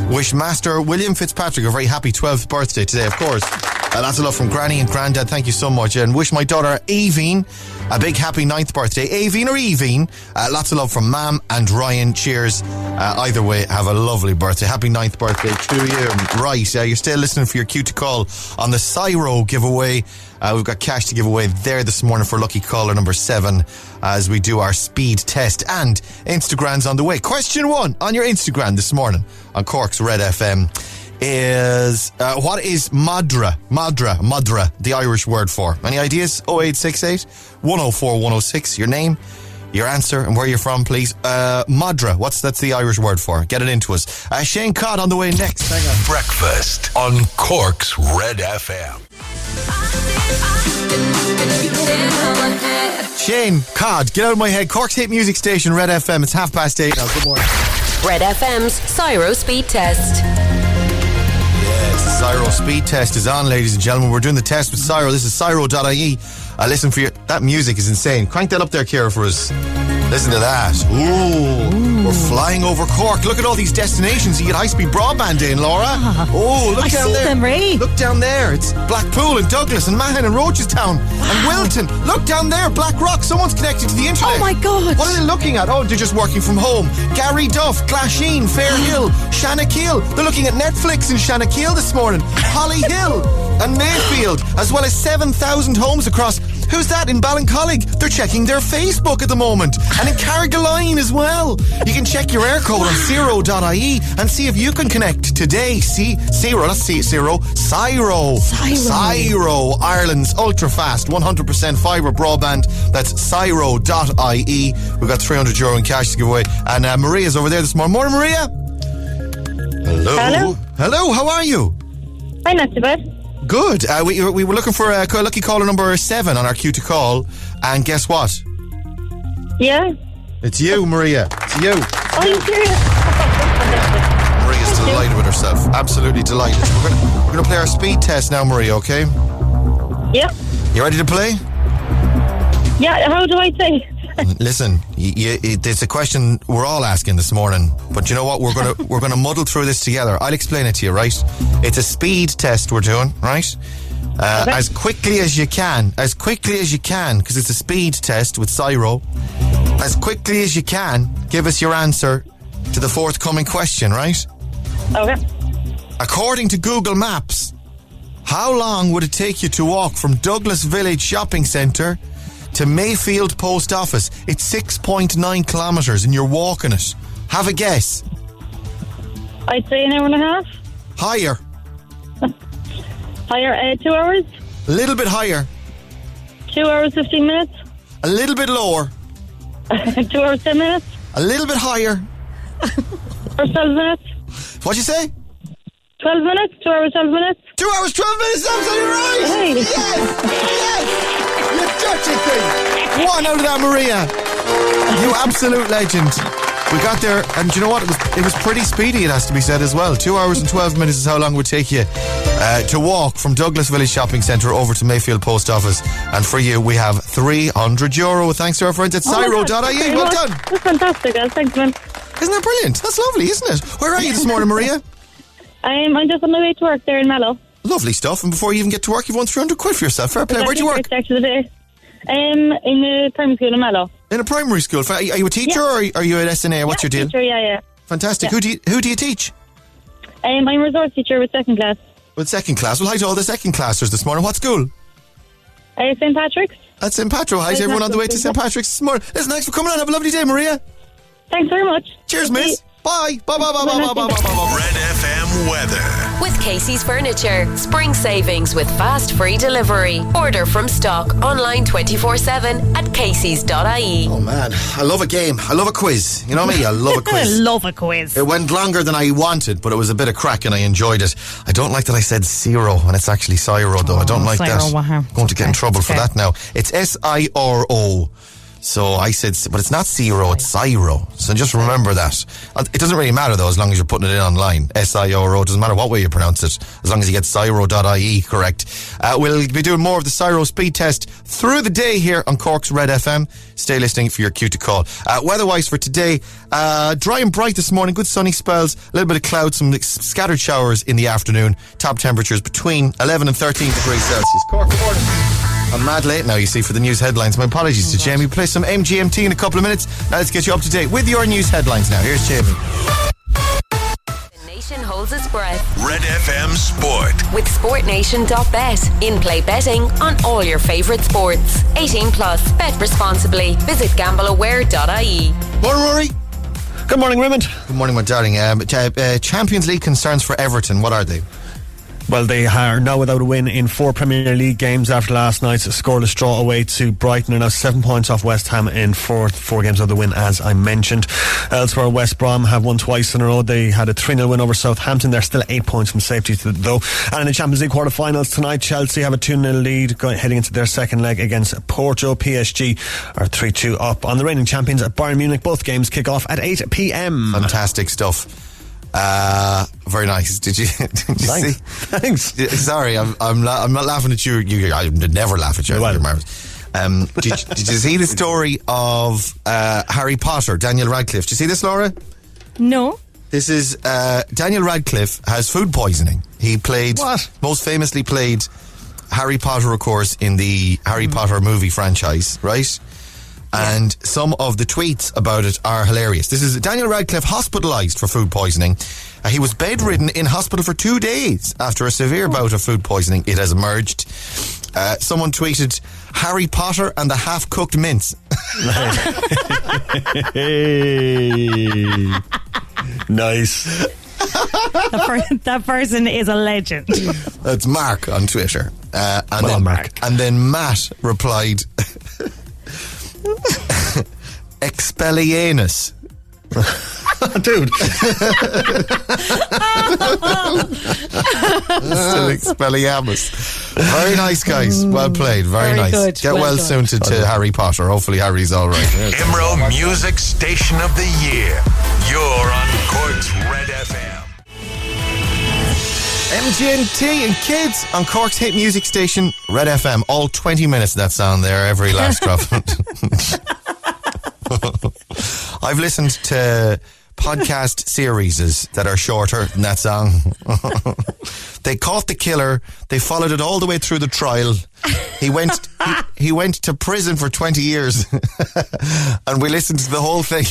Wish Master William Fitzpatrick a very happy 12th birthday today, of course. Uh, lots of love from Granny and Grandad. Thank you so much. And wish my daughter Aveen a big happy ninth birthday. Aveen or Eveen. Uh, lots of love from Mam and Ryan. Cheers. Uh, either way, have a lovely birthday. Happy ninth birthday to you. Right, uh, you're still listening for your cue to call on the Siro giveaway. Uh, we've got cash to give away there this morning for lucky caller number seven as we do our speed test. And Instagram's on the way. Question one on your Instagram this morning on Cork's Red FM is uh, what is Madra? Madra, Madra, the Irish word for? Any ideas? 0868 104 106. Your name, your answer, and where you're from, please. Uh, Madra, what's that's the Irish word for? Get it into us. Uh, Shane Codd on the way next. Hang on. Breakfast on Cork's Red FM. Shane Codd, get out of my head. Cork's hit music station, Red FM. It's half past eight now. Good morning. Red FM's Siro Speed Test. Siro speed test is on, ladies and gentlemen. We're doing the test with Siro. This is Siro.ie. Uh, listen for your. That music is insane. Crank that up there, Kira, for us. Listen to that. Ooh, we're flying over Cork. Look at all these destinations. You get high speed broadband in, Laura. Oh, look I down there. them, Ray. Look down there. It's Blackpool and Douglas and Mahon and Rochestown and Wilton. Look down there, Blackrock. Someone's connected to the internet. Oh my God. What are they looking at? Oh, they're just working from home. Garryduff, Glasheen, Fairhill, Shanakiel. They're looking at Netflix in Shanakiel this morning. Holly Hill and Mayfield, as well as 7,000 homes across. Who's that in Ballincollig? They're checking their Facebook at the moment. And in Carrigaline as well. You can check your Eircode on zero.ie and see if you can connect today. See, zero, that's see, zero, Siro. Siro. Siro, Ireland's ultra fast 100% fibre broadband. That's siro.ie. We've got 300 euro in cash to give away. And uh, Maria's over there this morning. Morning, Maria. Hello. Hello. Hello, how are you? Hi, not too bad. Good. Uh, we, we were looking for a lucky caller number seven on our queue to call. And guess what? Yeah. It's you, Maria. It's you. Oh, you serious? Maria's delighted with herself. Absolutely delighted. We're going we're gonna play our speed test now, Maria, okay? yeah. You ready to play? Yeah, how do I say? Listen, it's a question we're all asking this morning, but you know what? We're gonna we're gonna muddle through this together. I'll explain it to you, right? It's a speed test we're doing, right? Uh, Okay. As quickly as you can, as quickly as you can, because it's a speed test with Siro. As quickly as you can, give us your answer to the forthcoming question, right? Okay. According to Google Maps, how long would it take you to walk from Douglas Village Shopping Centre to Mayfield Post Office? It's 6.9 kilometres and you're walking it. Have a guess. I'd say an hour and a half. Higher. Higher, uh, two hours. A little bit higher. Two hours, 15 minutes. A little bit lower. two hours, 10 minutes. A little bit higher. Or 12 minutes. What'd you say? 12 minutes. Two hours, 12 minutes. Two hours, 12 minutes, absolutely right! Hey. Yes! Yes! You thing! One out of that, Maria! You absolute legend. We got there, and do you know what? It was, it was pretty speedy, it has to be said as well. Two hours and 12 minutes is how long it would take you uh, to walk from Douglas Village Shopping Centre over to Mayfield Post Office. And for you, we have 300 euro thanks to our friends at Oh Siro.ie. Well done. That's fantastic, guys. Thanks, man. Isn't that brilliant? That's lovely, isn't it? Where are you this morning, Maria? I'm, I'm just on my way to work there in Mallow. Lovely stuff. And before you even get to work, you've won 300 quid for yourself. Fair play. Where do you work? Start of the day. Um, in the primary school in Mallow. In a primary school. Are you are you a teacher or are you at SNA? What's your deal? Teacher, yeah, yeah. Fantastic. Yeah. Who do you who do you teach? Um, I'm a resource teacher with second class. With second class. Well, hi to all the second classers this morning. What school? Uh, St. Patrick's. At St. Patrick. Hi to everyone on the way to St. Patrick's this morning. Listen, thanks for coming on. Have a lovely day, Maria. Thanks very much. Cheers, miss. Bye. Bye, bye, bye, bye, bye, bye, bye, bye. Red FM weather. With Casey's Furniture. Spring savings with fast free delivery. Order from stock online 24 7 at Casey's.ie. Oh, man. I love a game. I love a quiz. You know me? I love a quiz. I love a quiz. It went longer than I wanted, but it was a bit of crack and I enjoyed it. I don't like that I said zero and it's actually Siro, though. I don't Oh, like Siro, that. wow. Going to get in trouble for okay. that now. It's S I R O. So I said, but it's not Zero, it's Siro. So just remember that. Uh, It doesn't really matter though, as long as you're putting it in online. S-I-O-R-O. Doesn't matter what way you pronounce it, as long as you get Siro.ie correct. Uh, we'll be doing more of the Siro speed test through the day here on Cork's Red FM. Stay listening for your cue to call. Uh, weather-wise for today, uh, dry and bright this morning, good sunny spells, a little bit of cloud, some scattered showers in the afternoon. Top temperatures between 11 and 13 degrees Celsius. Cork, morning. I'm mad late now, you see, for the news headlines. My apologies to Jamie. Play some MGMT in a couple of minutes. Now let's get you up to date with your news headlines now. Here's Jamie. The nation holds its breath Red FM Sport. with SportNation.bet. In play betting on all your favourite sports. 18 plus. Bet responsibly. Visit gambleaware.ie. Morning, Rory. Good morning, Raymond. Good morning, my darling. Um, ch- uh, Champions League concerns for Everton. What are they? Well, they are now without a win in four Premier League games after last night's scoreless draw away to Brighton. Are now seven points off West Ham in fourth, four games of the win, as I mentioned. Elsewhere, West Brom have won twice in a row. They had a 3 0 win over Southampton. They're still eight points from safety, though. And in the Champions League quarter-finals tonight, Chelsea have a 2 0 lead heading into their second leg against Porto. PSG are 3 2 up on the reigning champions at Bayern Munich. Both games kick off at 8 p.m. Fantastic stuff. Uh, very nice. Did you, did you Thanks. see? Thanks. Yeah, Sorry, I'm I'm, la- I'm not laughing at you. You, I never laugh at you. Well. You're marvelous. Um, did, did you see the story of uh, Harry Potter, Daniel Radcliffe? Did you see this, Laura? No. This is uh, Daniel Radcliffe has food poisoning. He played What? most famously played Harry Potter, of course, in the Harry Potter movie franchise, right? And some of the tweets about it are hilarious. This is Daniel Radcliffe hospitalized for food poisoning. Uh, he was bedridden in hospital for two days after a severe bout of food poisoning. It has emerged. Uh, someone tweeted Harry Potter and the half cooked mince. Hey. nice. That, per- that person is a legend. That's Mark on Twitter. Uh, and Well, then Mark. And then Matt replied, Expelliarmus. Dude. Still Expelliarmus. Very nice, guys. Mm. Well played. Very, Very nice. good. Get well, Well done. suited to Harry Potter. Hopefully, Harry's all right. IMRO Music Station of the Year. You're on Cork's Red FM. MGMT and kids on Cork's hit music station, Red FM. All 20 minutes of that sound there, every last drop. I've listened to podcast series that are shorter than that song. they caught the killer. They followed it all the way through the trial. He went. he, he went to prison for twenty years, and we listened to the whole thing.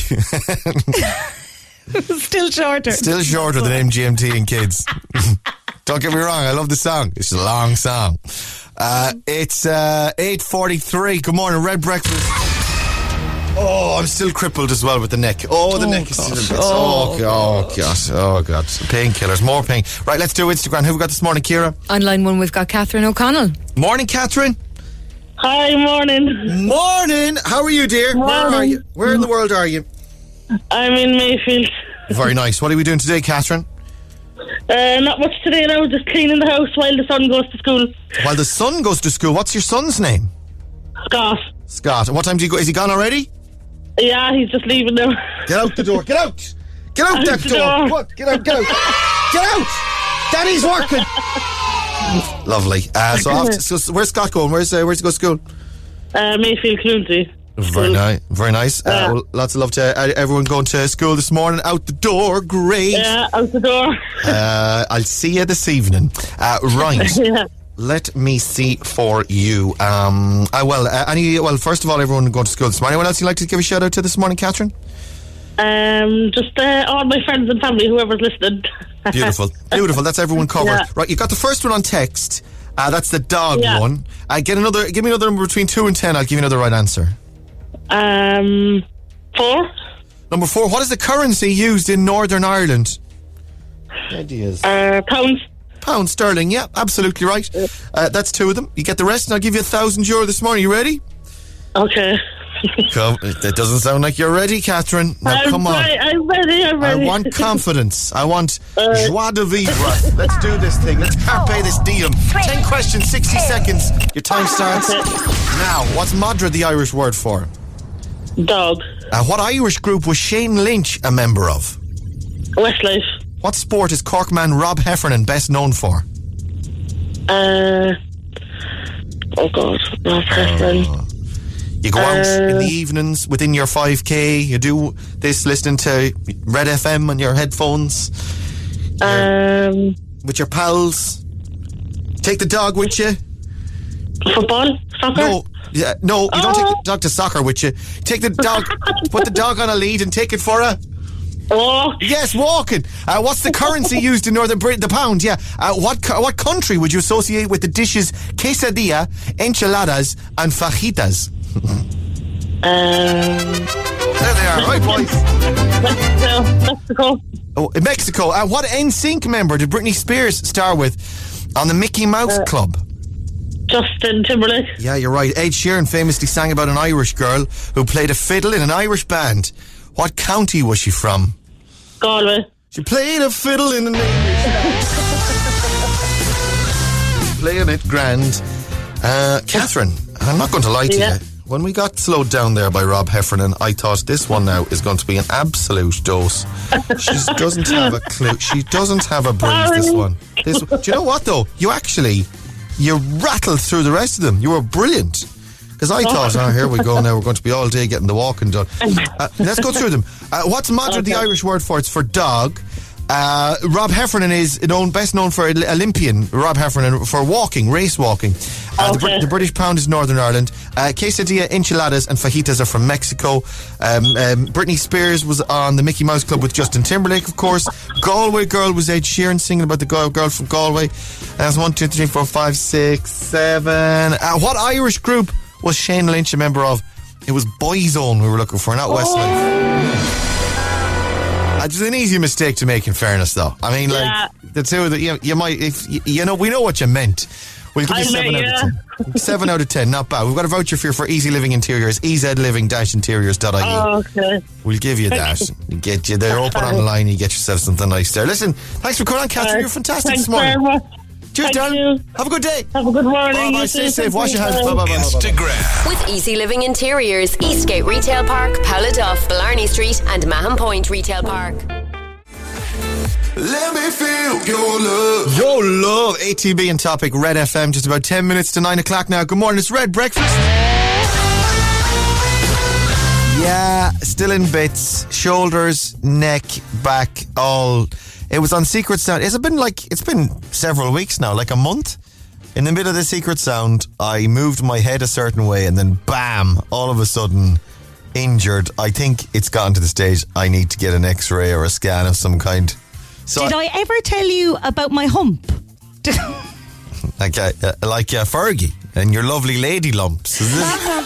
Still shorter. Still shorter than MGMT and kids. Don't get me wrong, I love the song. It's a long song. Uh, it's uh, 8.43. Good morning, Red Breakfast. Oh, I'm still crippled as well with the neck. Oh, the neck is still... It's, oh, God. Oh, God. Oh, God. Painkillers. More pain. Right, let's do Instagram. Who we got this morning, Kira? On line one, we've got Catherine O'Connell. Morning, Catherine. Hi, morning. Morning. How are you, dear? Where are you? Where in the world are you? I'm in Mayfield. Very nice. What are we doing today, Catherine? Uh, not much today now, just cleaning the house while the son goes to school. While the son goes to school, what's your son's name? Scott. Scott. And what time do you go? Is he gone already? Yeah, he's just leaving now. Get out the door. Get out. Get out Out that door. door. What? Get out. Get out. Get out. Daddy's working. Lovely. Uh, so, after, so, so where's Scott going? Where's uh, where's he go to school? Uh, Mayfield Community. Very nice. Very nice. Uh, well, lots of love to uh, everyone going to school this morning. Out the door. Great. Yeah, out the door. Uh, I'll see you this evening. Uh, right. yeah. Let me see for you. Um, well, uh, any. Well, first of all, everyone going to school this morning. Anyone else you'd like to give a shout out to this morning, Catherine? Um, just uh, all my friends and family, whoever's listening. Beautiful, beautiful. That's everyone covered. Yeah. Right, you got the first one on text. Uh, that's the dog Yeah. one. Uh, get another. Give me another number between two and ten. I'll give you another right answer. Um, four. Number four. What is the currency used in Northern Ireland? Ideas. Uh, pounds. Pound sterling. Yeah, absolutely right. Uh, that's two of them. You get the rest, and I'll give you a thousand euro this morning. You ready? Okay. Come. That doesn't sound like you're ready, Catherine. Now, I'm come on. right, I'm ready. I'm ready. I want confidence. I want Uh, joie de vivre. Let's do this thing. Let's carpe this diem. Ten questions, 60 seconds. Your time starts now. What's Madra the Irish word for? Dog. Uh, what Irish group was Shane Lynch a member of? Westlife. What sport is Cork man Rob Heffernan best known for? Uh. Oh God. Rob Heffernan. You go out in Uh, the evenings within your 5k. You do this listening to Red FM on your headphones Um. with your pals. Take the dog with you. Football. Soccer. No, yeah, no, you don't take Oh. the dog to soccer with you. Take the dog, put the dog on a lead and take it for a. Walk. Yes, walking. Uh, what's the currency used in Northern Britain? The pound, yeah. Uh, what what country would you associate with the dishes quesadilla, enchiladas, and fajitas? Um. There they are, right, boys. Mexico. Mexico. Oh, Mexico. Uh, what NSYNC member did Britney Spears star with on the Mickey Mouse Uh, Club? Justin Timberlake. Yeah, you're right. Ed Sheeran famously sang about an Irish girl who played a fiddle in an Irish band. What county was she from? Galway. She played a fiddle in an English band. Playing it grand. Uh, Catherine, I'm not going to lie to Yeah. you. When we got slowed down there by Rob Heffernan, I thought this one now is going to be an absolute dose. She doesn't have a clue. She doesn't have a breeze. This one. This. Do you know what though? You actually, you rattled through the rest of them. You were brilliant. Because I thought, oh, here we go now. We're going to be all day getting the walking done. Uh, let's go through them. Uh, what's Madra, the Irish word for? It's for dog. Uh, Rob Heffernan is known, best known for Olympian. Rob Heffernan for walking, race walking. Uh, the, Okay. the British pound is Northern Ireland. Uh, quesadilla, enchiladas, and fajitas are from Mexico. Um, um, Britney Spears was on the Mickey Mouse Club with Justin Timberlake, of course. Galway Girl was Ed Sheeran singing about the girl, girl from Galway. That's one, two, three, four, five, six, seven. Uh, what Irish group was Shane Lynch a member of? It was Boyzone we were looking for, not Westlife. It's an easy mistake to make, in fairness, though. I mean, like Yeah. the two that you, you might, if you, you know, we know what you meant. We'll give you I seven know, out of ten. Seven out of ten, not bad. We've got a voucher for you for EZ Living Interiors, ezliving-interiors.ie. Oh, okay. We'll give you that. Get you. They're open online. You get yourself something nice there. Listen, thanks for coming on, Catherine. You're fantastic Thanks this morning. Very much. Cheers, Thank darling. you. Have a good day. Have a good morning. Bye bye. You Stay too. safe. Wash your hands. Bye. Bye bye bye. bye, bye. Instagram. With EZ Living Interiors, Eastgate Retail Park, Duff, Blarney Street, and Mahon Point Retail Park. Let me feel your love. Your love. ATB and topic Red FM. Just about 10 minutes to 9 o'clock now. Good morning. It's Red Breakfast. Yeah, still in bits. Shoulders, neck, back, all. It was on Secret Sound. It's been like, it's been several weeks now, like a month. In the middle of the Secret Sound, I moved my head a certain way and then bam, all of a sudden, injured. I think it's gotten to the stage I need to get an x ray or a scan of some kind. So Did I ever tell you about my hump? like uh, uh, like uh, Fergie and your lovely lady lumps. Is this? My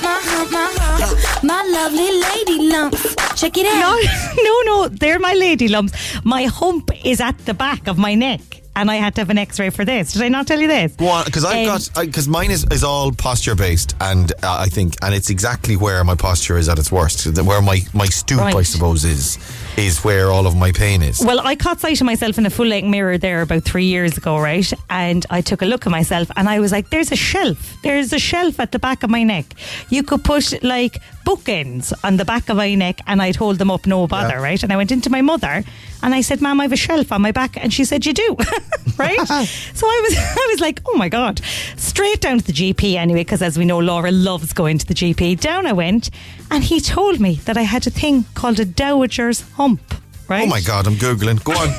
my, my lovely lady lumps. Check it out. No, out. no, no. They're my lady lumps. My hump is at the back of my neck, and I had to have an X-ray for this. Did I not tell you this? Go on, because I've Um, got because mine is, is all posture based, and uh, I think, and it's exactly where my posture is at its worst, where my my stoop, I suppose, is is where all of my pain is. Well, I caught sight of myself in a full length mirror there about three years ago, right? And I took a look at myself and I was like, there's a shelf. There's a shelf at the back of my neck. You could put like bookends on the back of my neck and I'd hold them up no bother, Yeah. right? And I went into my mother and I said, Ma'am, I have a shelf on my back. And she said, You do, right? so I was I was like, Oh my God. Straight down to the GP anyway, because as we know, Laura loves going to the GP. Down I went and he told me that I had a thing called a dowager's hump, right? oh my god, I'm googling. Go on.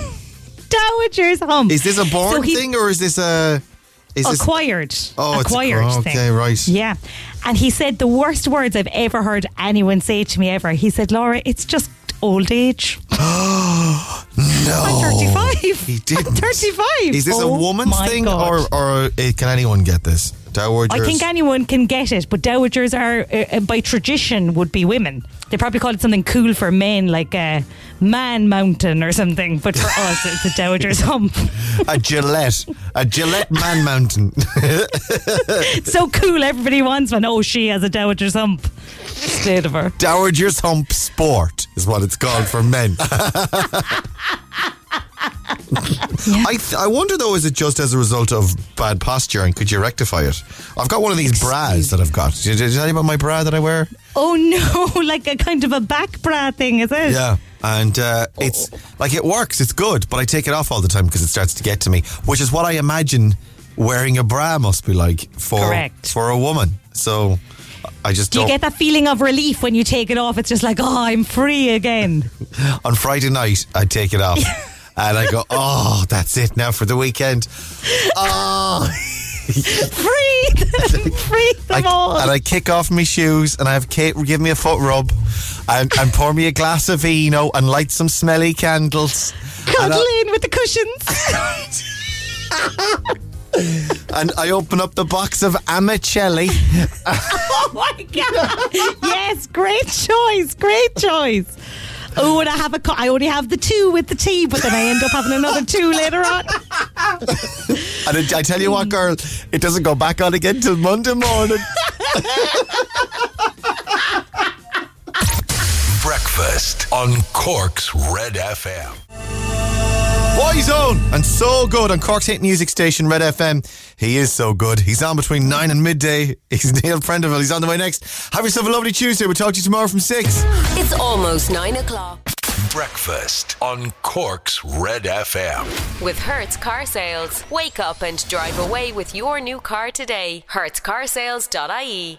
dowager's hump. is this a born So he- thing or is this a? Is this, acquired. Oh, it's- acquired oh, thing. right. Yeah. And he said the worst words I've ever heard anyone say to me ever. He said, Laura, it's just old age. no, I'm 35. He didn't. I'm 35. Is this Oh a woman's my thing, God. or or uh, can anyone get this? Dowagers. I think anyone can get it, but dowagers are, uh, uh, by tradition, would be women. They probably call it something cool for men, like a man mountain or something. But for us, it's a dowager's hump. a Gillette, a Gillette Man Mountain. It's so cool. Everybody wants one. Oh, she has a dowager's hump. State of her. Dowager's Hump Sport is what it's called for men. I th- I wonder though, is it just as a result of bad posture and could you rectify it? I've got one of these bras that I've got. Did, I tell you about my bra that I wear? Oh no, like a kind of a back bra thing, is it? Yeah. And uh, it's like it works, it's good, but I take it off all the time because it starts to get to me, which is what I imagine wearing a bra must be like for Correct. for a woman. So I just Do you get that feeling of relief when you take it off? It's just like, oh, I'm free again. on Friday night, I take it off. And I go, oh, that's it now for the weekend. Oh, free, free them I, all. and I kick off my shoes and I have Kate give me a foot rub and, and pour me a glass of vino and light some smelly candles. And Cuddle in with the cushions. and I open up the box of Amicelli. oh my god! Yes, great choice, great choice. Oh, and I have a. Co- I only have the two with the tea, but then I end up having another two later on. And it, I tell you what, girl, it doesn't go back on again till Monday morning. Breakfast on Cork's Red FM. Boyzone and so good on Cork's hit music station Red FM. He is so good. He's on between nine and midday. He's Neil Prendeville. He's on the way next. Have yourself a lovely Tuesday. We'll talk to you tomorrow from six. It's almost nine o'clock. Breakfast on Cork's Red FM. With Hertz Car Sales. Wake up and drive away with your new car today. HertzCarsales.ie.